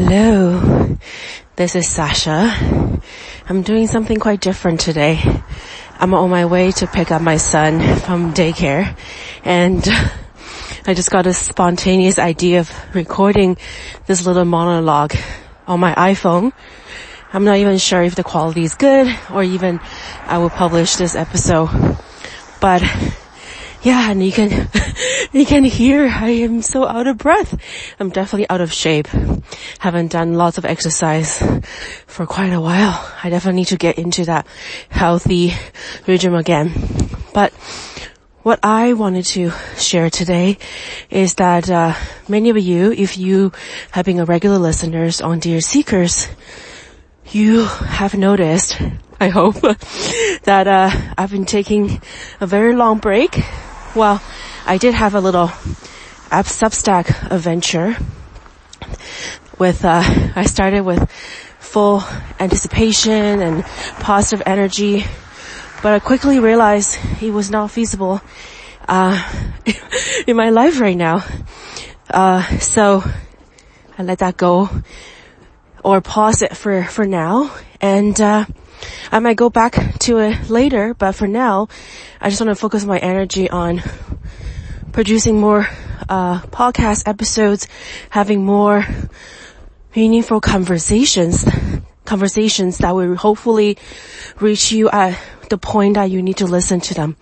Hello, this is Sasha. I'm doing something quite different today. I'm on my way to pick up my son from daycare and I just got a spontaneous idea of recording this little monologue on my iPhone. I'm not even sure if the quality is good or even I will publish this episode. But yeah, and you can, you can hear I am so out of breath. I'm definitely out of shape. Haven't done lots of exercise for quite a while. I definitely need to get into that healthy regime again. But what I wanted to share today is that uh, many of you, if you have been a regular listeners on Dear Seekers, you have noticed, I hope, that uh, I've been taking a very long break well, I did have a little Substack adventure with, uh, I started with full anticipation and positive energy, but I quickly realized it was not feasible, uh, in my life right now. Uh, so I let that go or pause it for, for now and, uh, I might go back to it later, but for now, I just want to focus my energy on producing more uh, podcast episodes, having more meaningful conversations, conversations that will hopefully reach you at the point that you need to listen to them.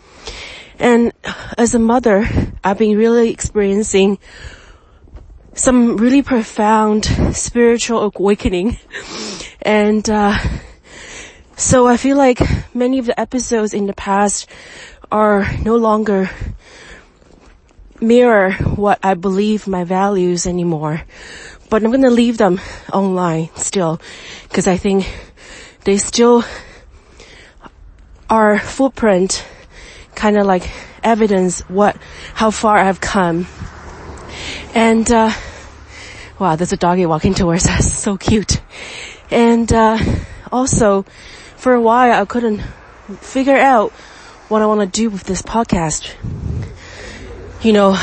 And as a mother, I've been really experiencing some really profound spiritual awakening. And, uh, so I feel like many of the episodes in the past are no longer mirror what I believe my values anymore. But I'm gonna leave them online still because I think they still are footprint kind of like evidence what how far I've come. And uh wow, there's a doggy walking towards us. So cute. And uh also for a while I couldn't figure out what I want to do with this podcast. You know,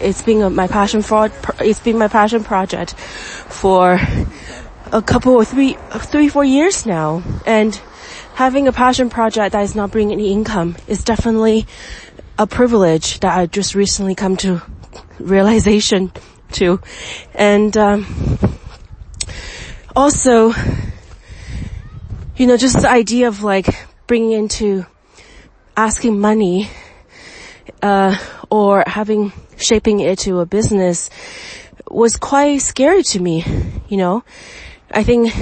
it's been my passion for, it's been my passion project for a couple of three, three, four years now. And having a passion project that is not bringing any income is definitely a privilege that I just recently come to realization to. And, um, also, you know, just the idea of like bringing into asking money, uh, or having, shaping it to a business was quite scary to me, you know. I think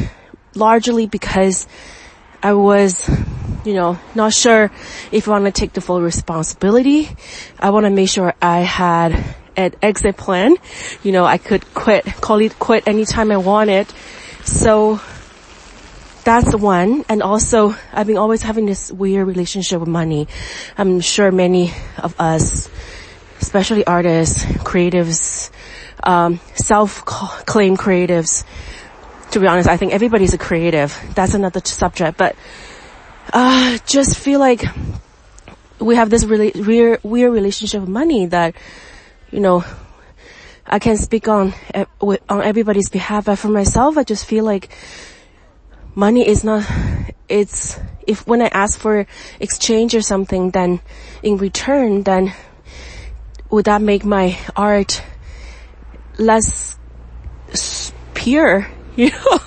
largely because I was, you know, not sure if I want to take the full responsibility. I want to make sure I had an exit plan. You know, I could quit, call it quit anytime I wanted. So that's one. And also, I've been always having this weird relationship with money. I'm sure many of us, especially artists, creatives, um, self-claimed creatives, to be honest, I think everybody's a creative. That's another subject, but, uh, just feel like we have this really weird, weird relationship with money that, you know, I can speak on, on everybody's behalf, but for myself, I just feel like money is not, it's, if when I ask for exchange or something, then in return, then would that make my art less pure? You know,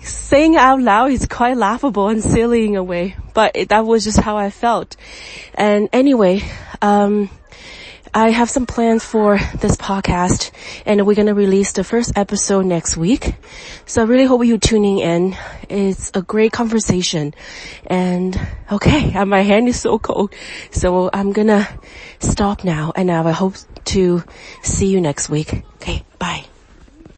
saying out loud is quite laughable and silly in a way, but it, that was just how I felt. And anyway, um, I have some plans for this podcast and we're going to release the first episode next week. So I really hope you're tuning in. It's a great conversation and okay, my hand is so cold. So I'm going to stop now and I hope to see you next week. Okay, bye.